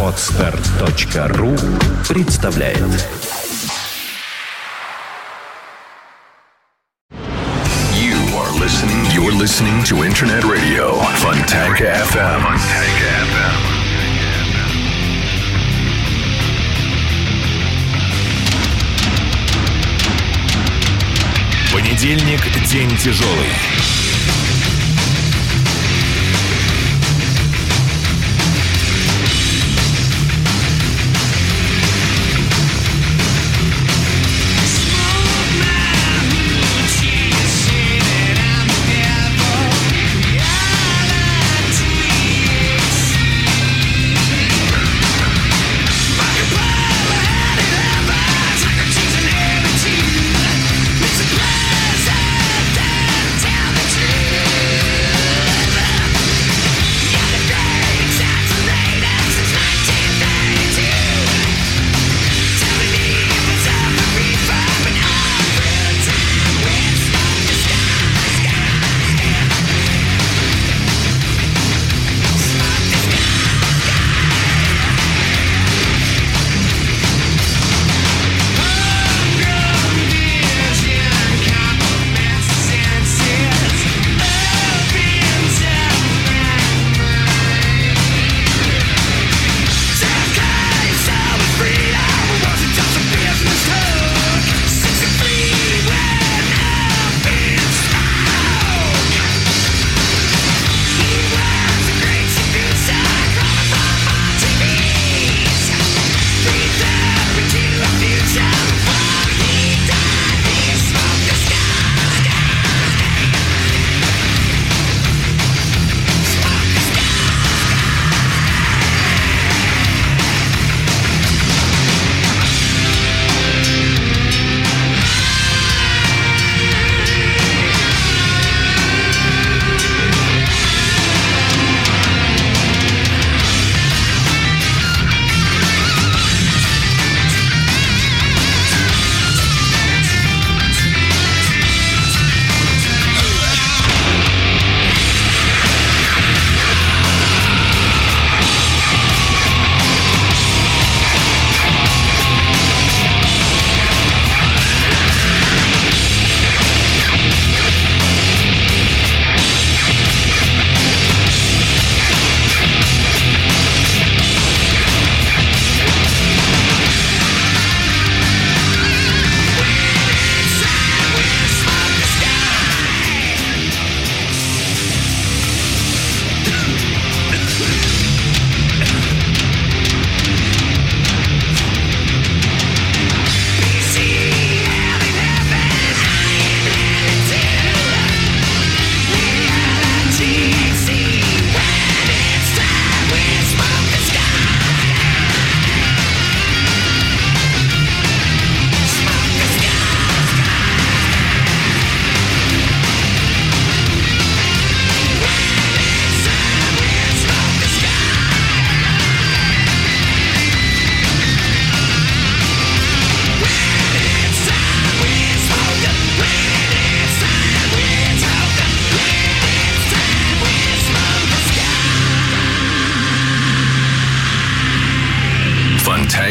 Отстар.ру представляет You are listening, you're listening to Internet Radio Fontanka FM. Fontanka Понедельник – день тяжелый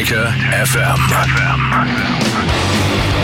Jamaica FM. FM.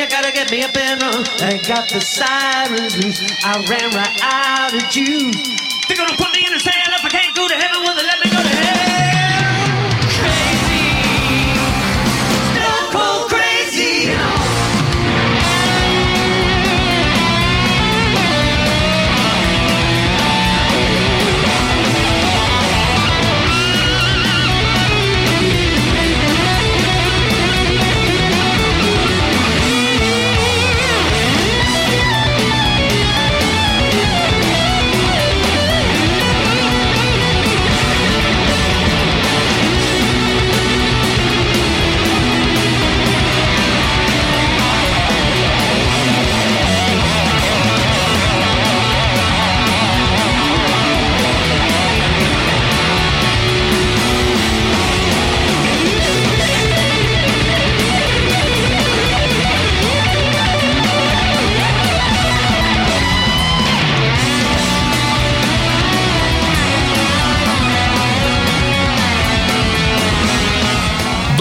I gotta get me a bedroom. I got the sirens loose, I ran right out of June. They're gonna put me in a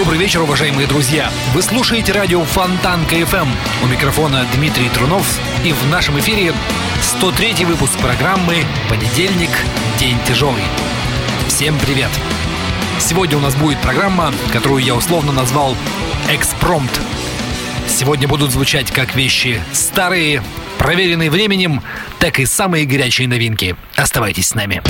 Добрый вечер, уважаемые друзья. Вы слушаете радио Фонтан КФМ. У микрофона Дмитрий Трунов. И в нашем эфире 103 выпуск программы «Понедельник. День тяжелый». Всем привет. Сегодня у нас будет программа, которую я условно назвал «Экспромт». Сегодня будут звучать как вещи старые, проверенные временем, так и самые горячие новинки. Оставайтесь с нами.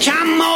Come on!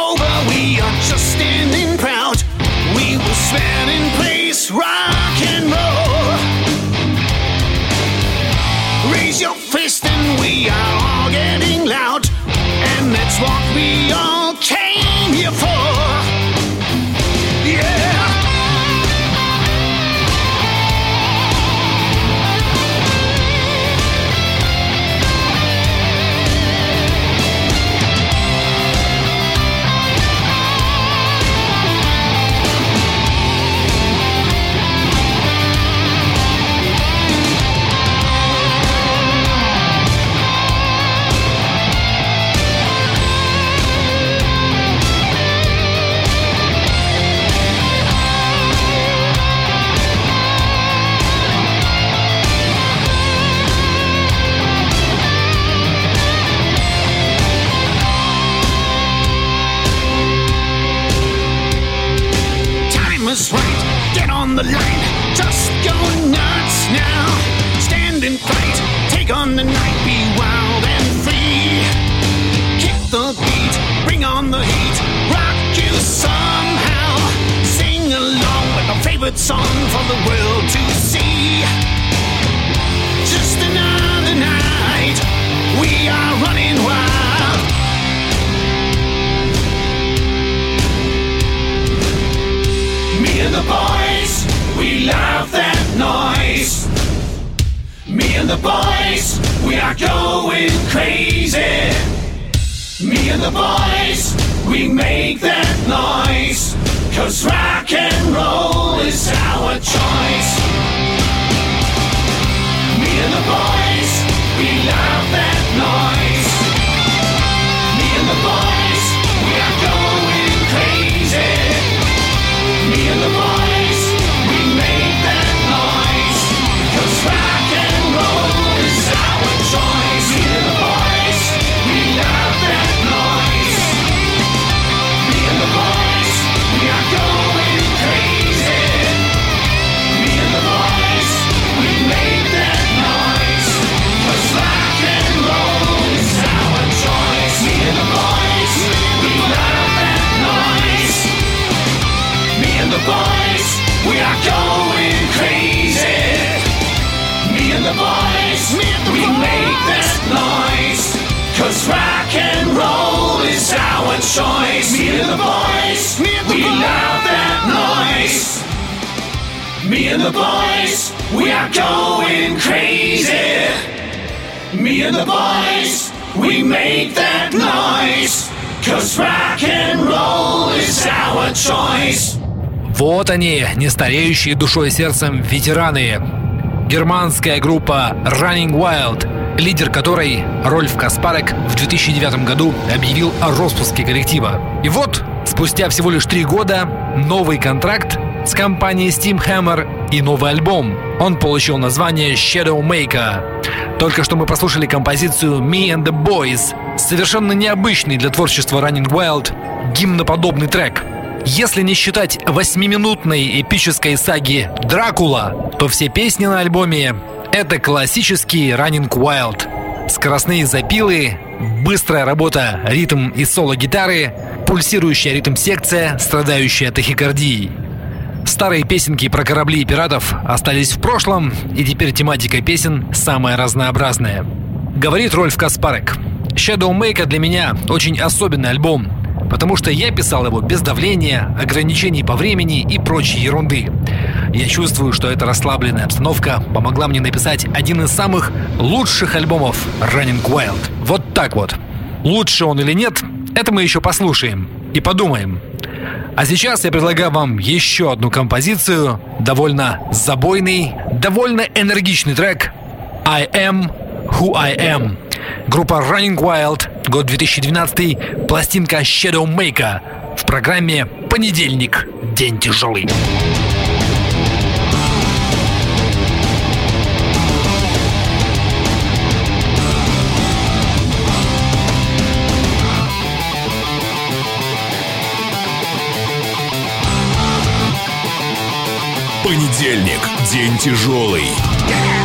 Line, just go nuts now. Stand and fight, take on the night, be wild and free. Kick the beat, bring on the heat, rock you somehow. Sing along with my favorite song for the world to see. Just another night, we are running wild. Me and the boys, we love that noise. Me and the boys, we are going crazy. Me and the boys, we make that noise. Cause rock and roll is our choice. Me and the boys, we love that noise. We are going crazy. Me and the boys, we make that noise. Cause rock and roll is our choice. Me and the boys, we love that noise. Me and the boys, we are going crazy. Me and the boys, we make that noise. Cause rock and roll is our choice. Вот они, нестареющие душой и сердцем ветераны. Германская группа Running Wild, лидер которой, Рольф Каспарек, в 2009 году объявил о распуске коллектива. И вот, спустя всего лишь три года, новый контракт с компанией Steam Hammer и новый альбом. Он получил название Shadow Maker. Только что мы послушали композицию Me and the Boys, совершенно необычный для творчества Running Wild гимноподобный трек. Если не считать восьмиминутной эпической саги «Дракула», то все песни на альбоме — это классический Running Wild. Скоростные запилы, быстрая работа, ритм и соло-гитары, пульсирующая ритм-секция, страдающая тахикардией. Старые песенки про корабли и пиратов остались в прошлом, и теперь тематика песен самая разнообразная. Говорит Рольф Каспарек. Shadow Maker для меня очень особенный альбом, потому что я писал его без давления, ограничений по времени и прочей ерунды. Я чувствую, что эта расслабленная обстановка помогла мне написать один из самых лучших альбомов Running Wild. Вот так вот. Лучше он или нет, это мы еще послушаем и подумаем. А сейчас я предлагаю вам еще одну композицию, довольно забойный, довольно энергичный трек I Am Who I Am. Группа Running Wild, год 2012, пластинка Shadow Maker в программе «Понедельник. День тяжелый». Понедельник. День тяжелый. I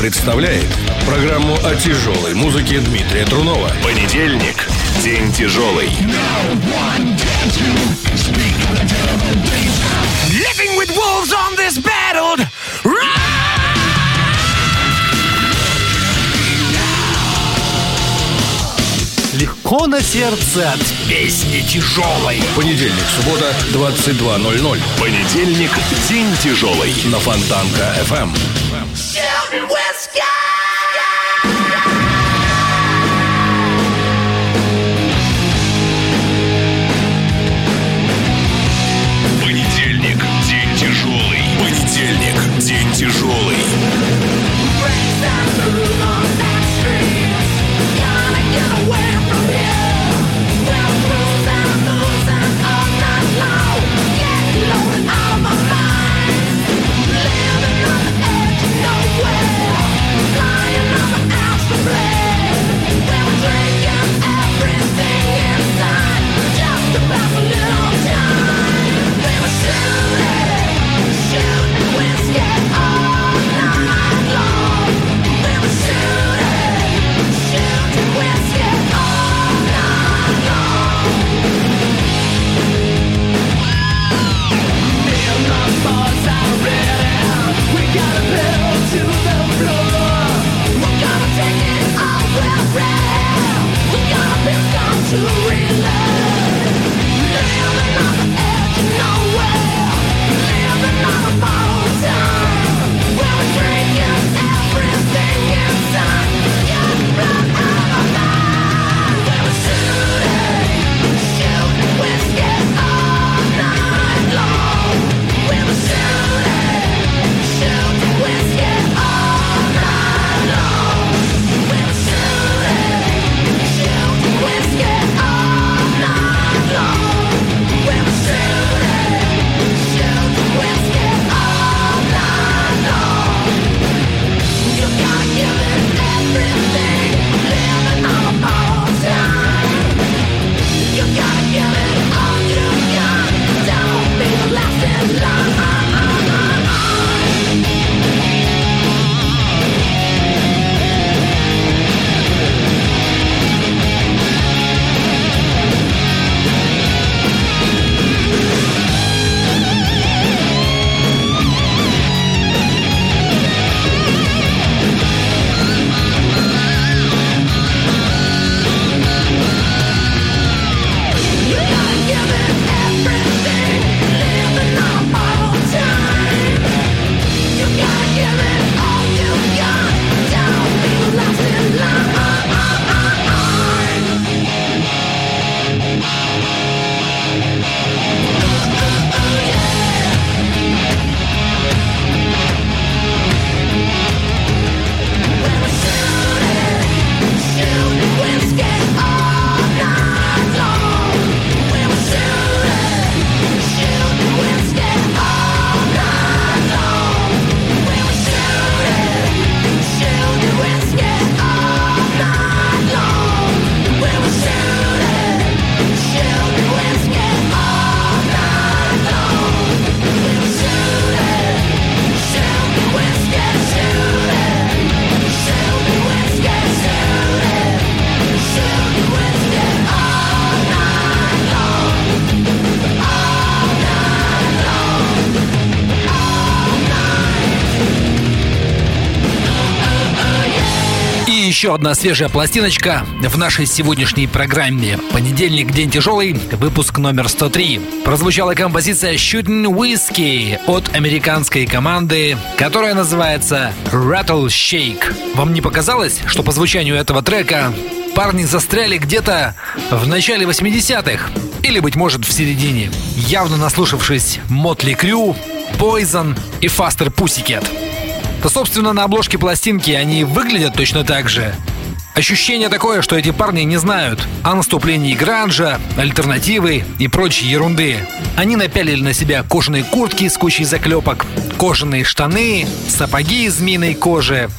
представляет программу о тяжелой музыке Дмитрия Трунова. Понедельник. День тяжелый. Living with wolves on this battle. Легко на сердце от песни тяжелой. Понедельник, суббота, 22.00 Понедельник. День тяжелый. на Фонтанка FM. Одна свежая пластиночка в нашей сегодняшней программе. Понедельник, день тяжелый, выпуск номер 103. Прозвучала композиция Shooting Whiskey от американской команды, которая называется Rattle Shake. Вам не показалось, что по звучанию этого трека парни застряли где-то в начале 80-х? Или, быть может, в середине? Явно наслушавшись Мотли Крю, Poison и Faster Pussycat. Да, собственно, на обложке пластинки они выглядят точно так же. Ощущение такое, что эти парни не знают о наступлении гранжа, альтернативы и прочей ерунды. Они напялили на себя кожаные куртки с кучей заклепок, кожаные штаны, сапоги из змеиной кожи.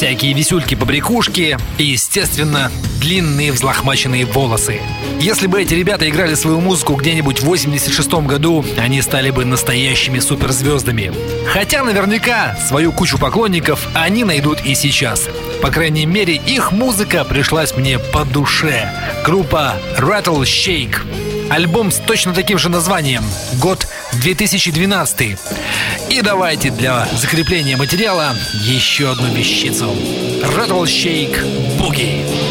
Всякие висюльки-побрякушки и, естественно, длинные взлохмаченные волосы. Если бы эти ребята играли свою музыку где-нибудь в 86 году, они стали бы настоящими суперзвездами. Хотя наверняка свою кучу поклонников они найдут и сейчас. По крайней мере, их музыка пришлась мне по душе. Группа Rattle Shake. Альбом с точно таким же названием. Год 2012. И давайте для закрепления материала еще одну вещицу. Rattle Shake Boogie.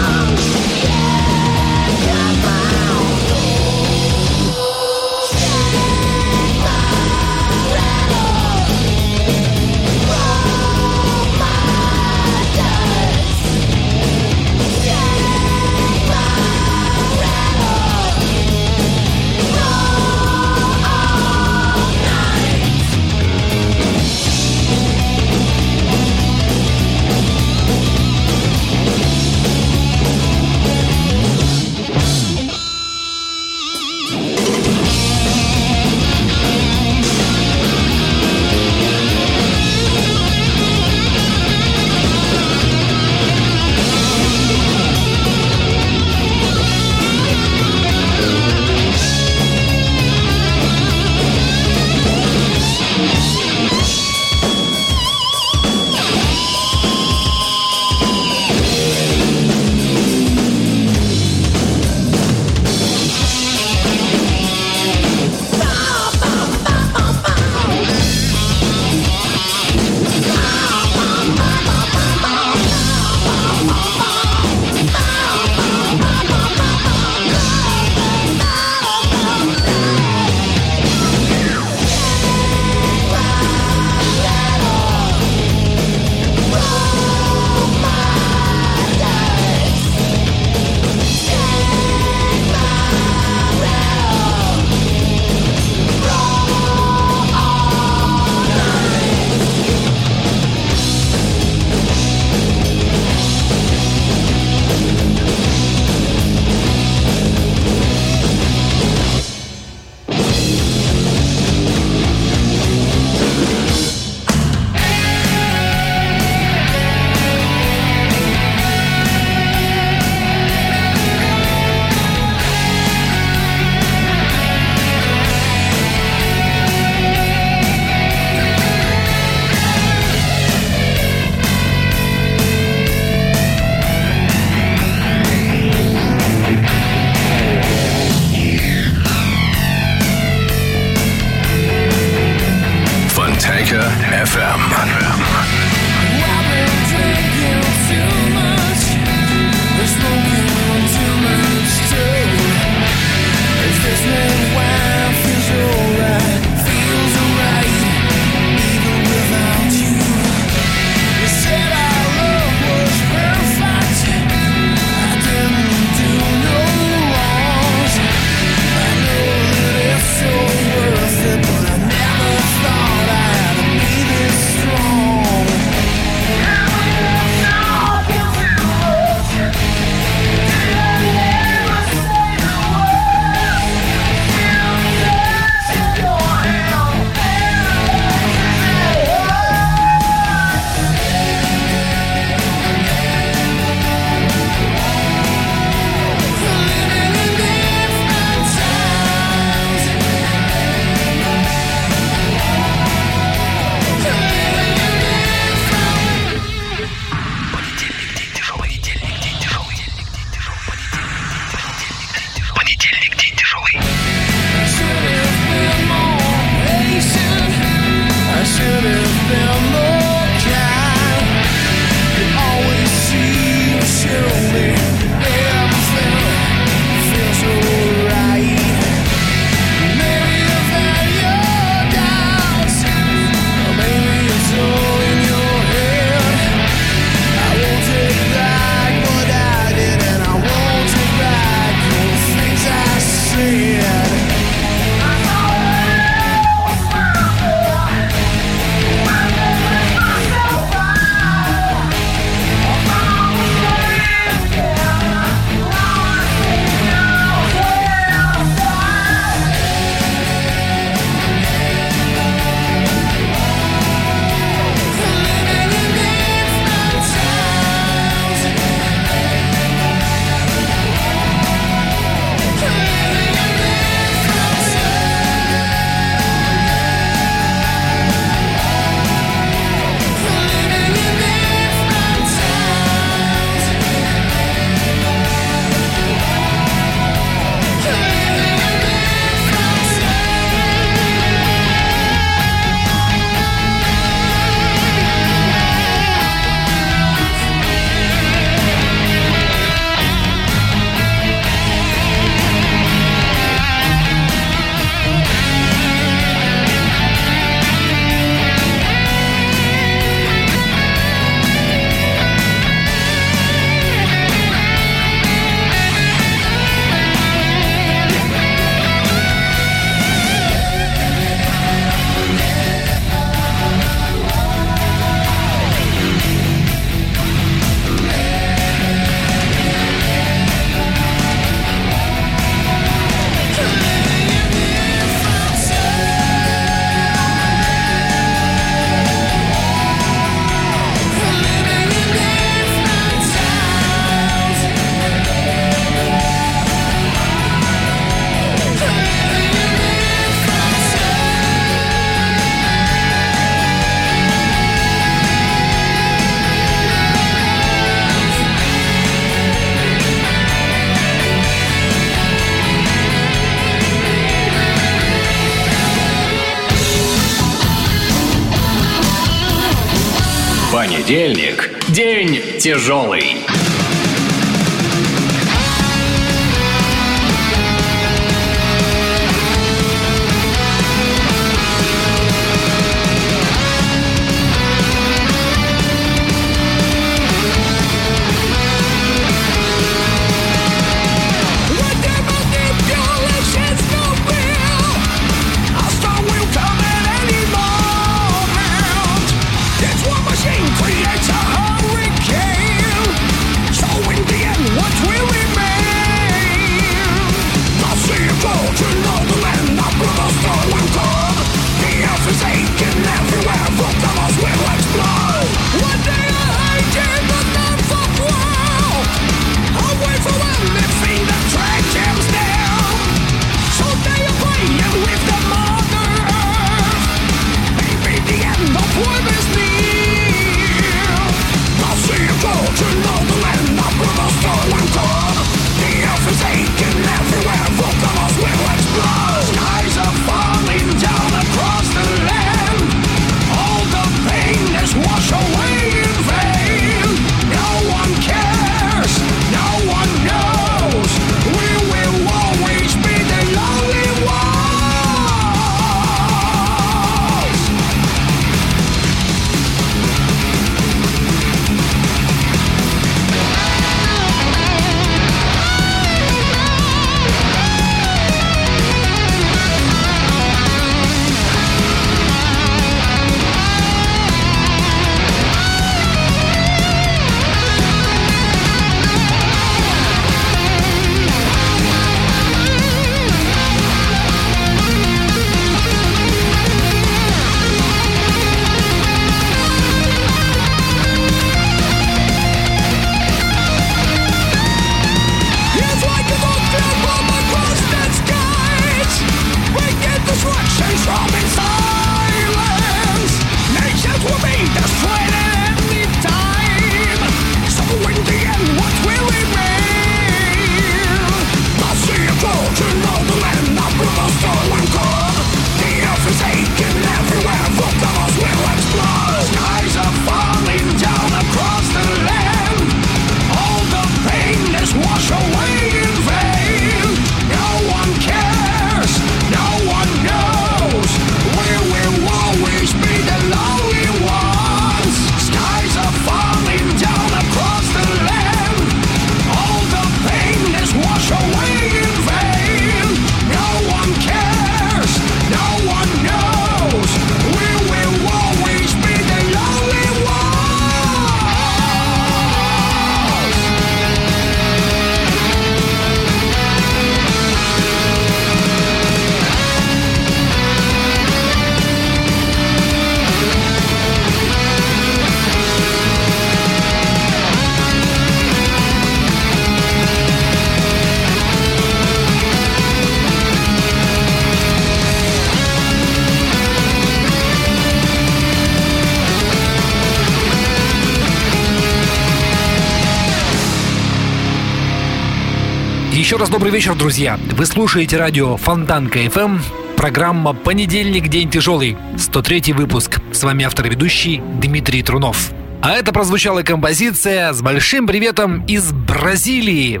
Раз добрый вечер, друзья. Вы слушаете радио Фонтанка FM, программа «Понедельник. День тяжелый», 103 выпуск. С вами автор и ведущий Дмитрий Трунов. А это прозвучала композиция с большим приветом из Бразилии.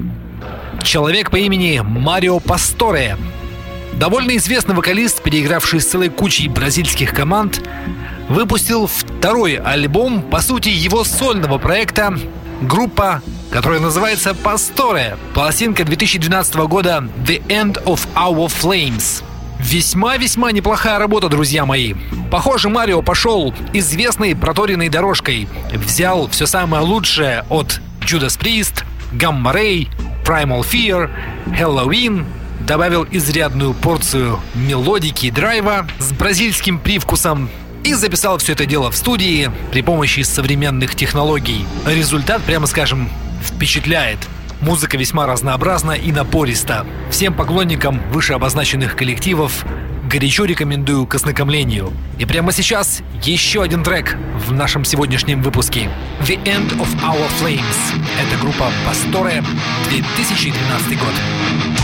Человек по имени Марио Пасторе. Довольно известный вокалист, переигравший с целой кучей бразильских команд, выпустил второй альбом, по сути, его сольного проекта, группа, которая называется Пасторе. Пластинка 2012 года The End of Our Flames. Весьма-весьма неплохая работа, друзья мои. Похоже, Марио пошел известной проторенной дорожкой. Взял все самое лучшее от Judas Priest, Gamma Ray, Primal Fear, Halloween, добавил изрядную порцию мелодики и драйва с бразильским привкусом и записал все это дело в студии при помощи современных технологий. Результат, прямо скажем, впечатляет. Музыка весьма разнообразна и напориста. Всем поклонникам вышеобозначенных коллективов горячо рекомендую к ознакомлению. И прямо сейчас еще один трек в нашем сегодняшнем выпуске. The End of Our Flames. Это группа Пасторе, 2012 год.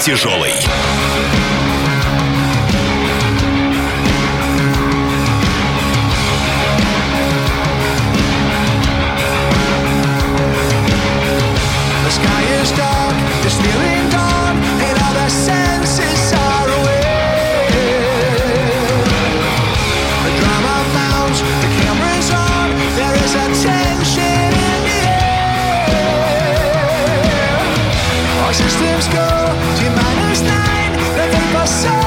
Тяжелый. yourself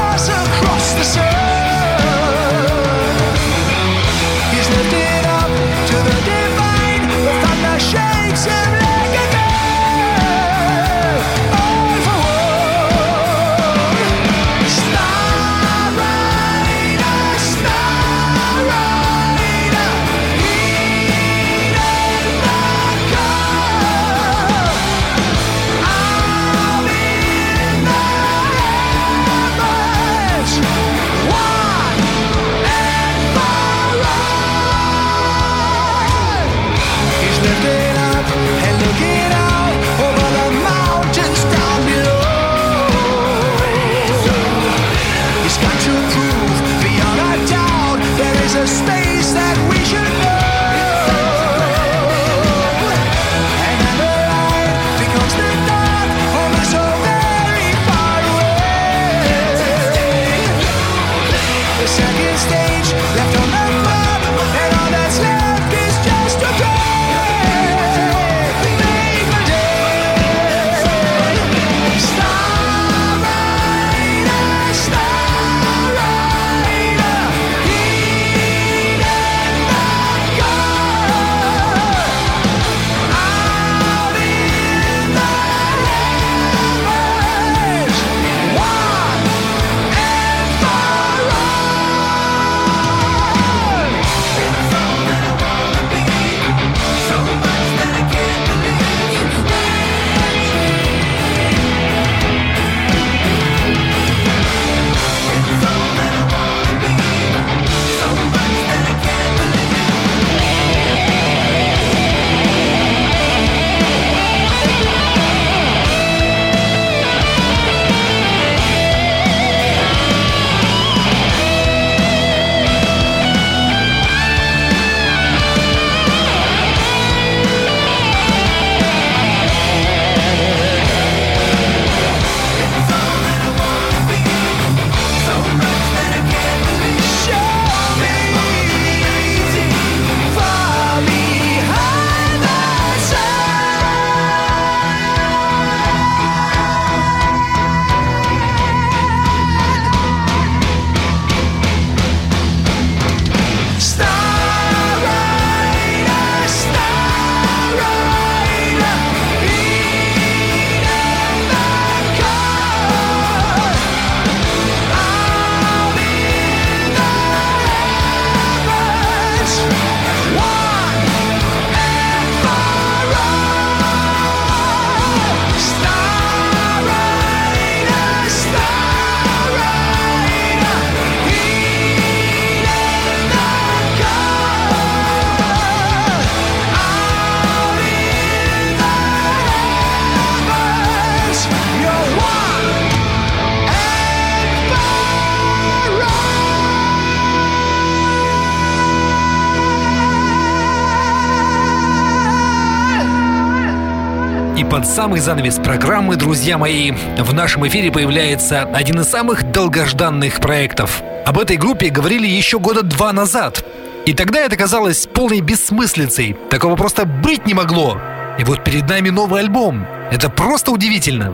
самый занавес программы, друзья мои, в нашем эфире появляется один из самых долгожданных проектов. Об этой группе говорили еще года два назад. И тогда это казалось полной бессмыслицей. Такого просто быть не могло. И вот перед нами новый альбом. Это просто удивительно.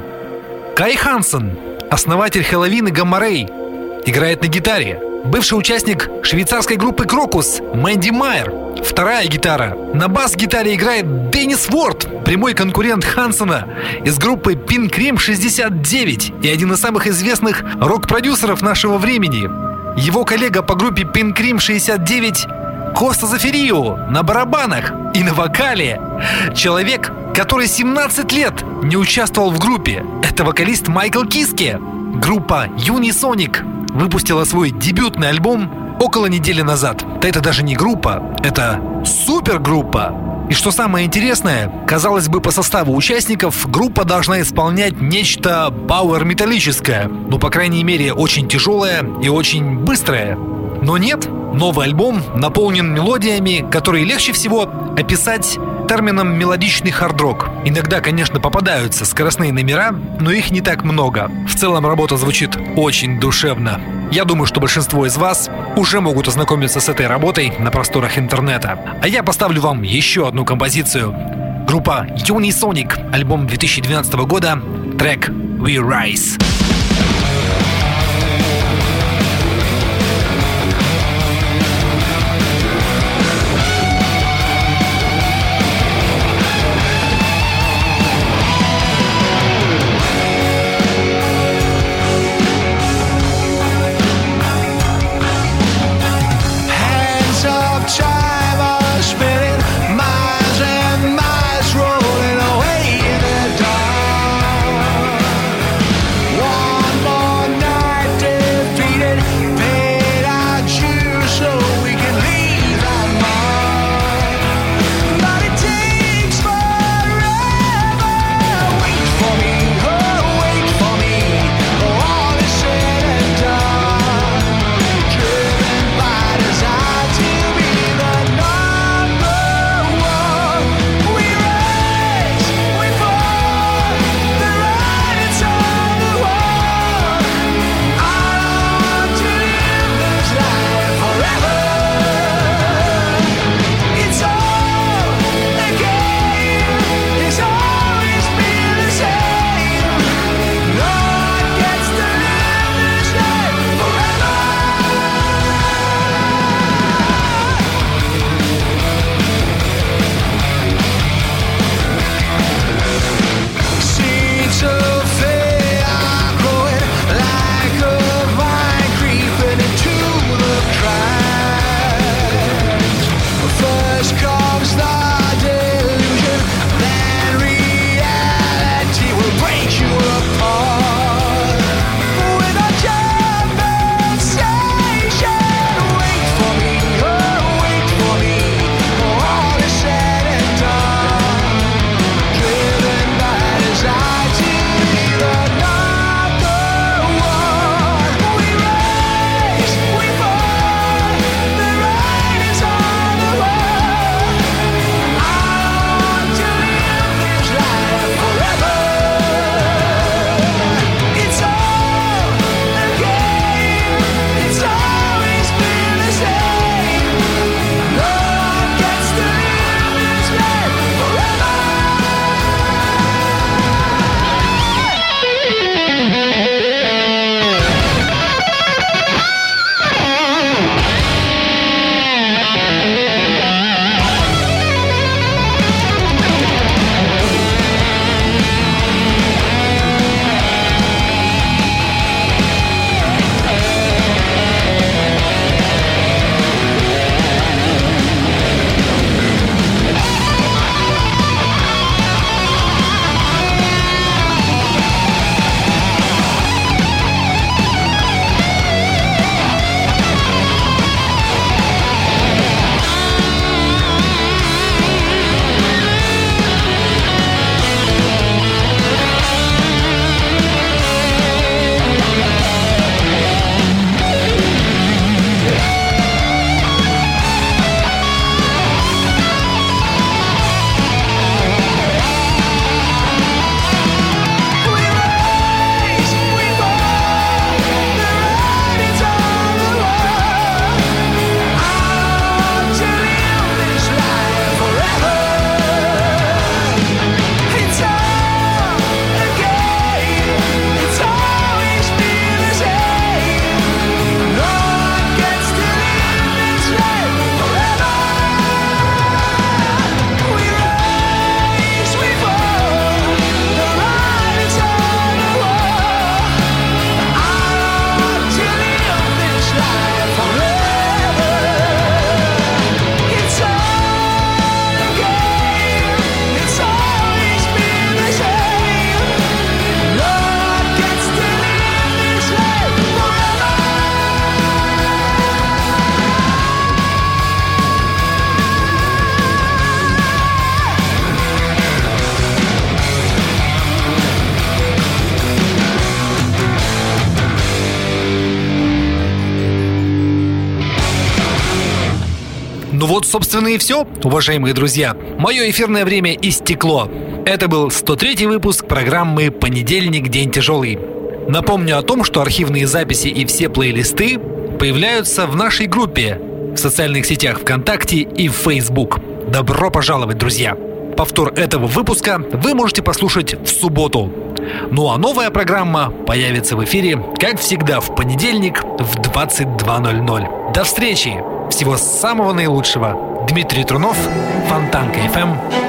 Кай Хансен, основатель Хэллоуин и Гаммарей, играет на гитаре. Бывший участник швейцарской группы Крокус Мэнди Майер. Вторая гитара. На бас-гитаре играет Деннис Уорд, прямой конкурент Хансона из группы Pink Cream 69 и один из самых известных рок-продюсеров нашего времени. Его коллега по группе Pink Cream 69 Коста Зафирио на барабанах и на вокале. Человек, который 17 лет не участвовал в группе. Это вокалист Майкл Киске. Группа Unisonic выпустила свой дебютный альбом около недели назад. Да это даже не группа, это супергруппа. И что самое интересное, казалось бы, по составу участников группа должна исполнять нечто пауэр-металлическое, ну, по крайней мере, очень тяжелое и очень быстрое. Но нет, новый альбом наполнен мелодиями, которые легче всего описать термином мелодичный хард-рок. Иногда, конечно, попадаются скоростные номера, но их не так много. В целом работа звучит очень душевно. Я думаю, что большинство из вас уже могут ознакомиться с этой работой на просторах интернета. А я поставлю вам еще одну композицию. Группа Unisonic, альбом 2012 года, трек We Rise. Собственно, и все, уважаемые друзья. Мое эфирное время истекло. Это был 103 выпуск программы «Понедельник. День тяжелый». Напомню о том, что архивные записи и все плейлисты появляются в нашей группе в социальных сетях ВКонтакте и в Facebook. Добро пожаловать, друзья! Повтор этого выпуска вы можете послушать в субботу. Ну а новая программа появится в эфире, как всегда, в понедельник в 22.00. До встречи! Всего самого наилучшего. Дмитрий Трунов, Фонтанка FM.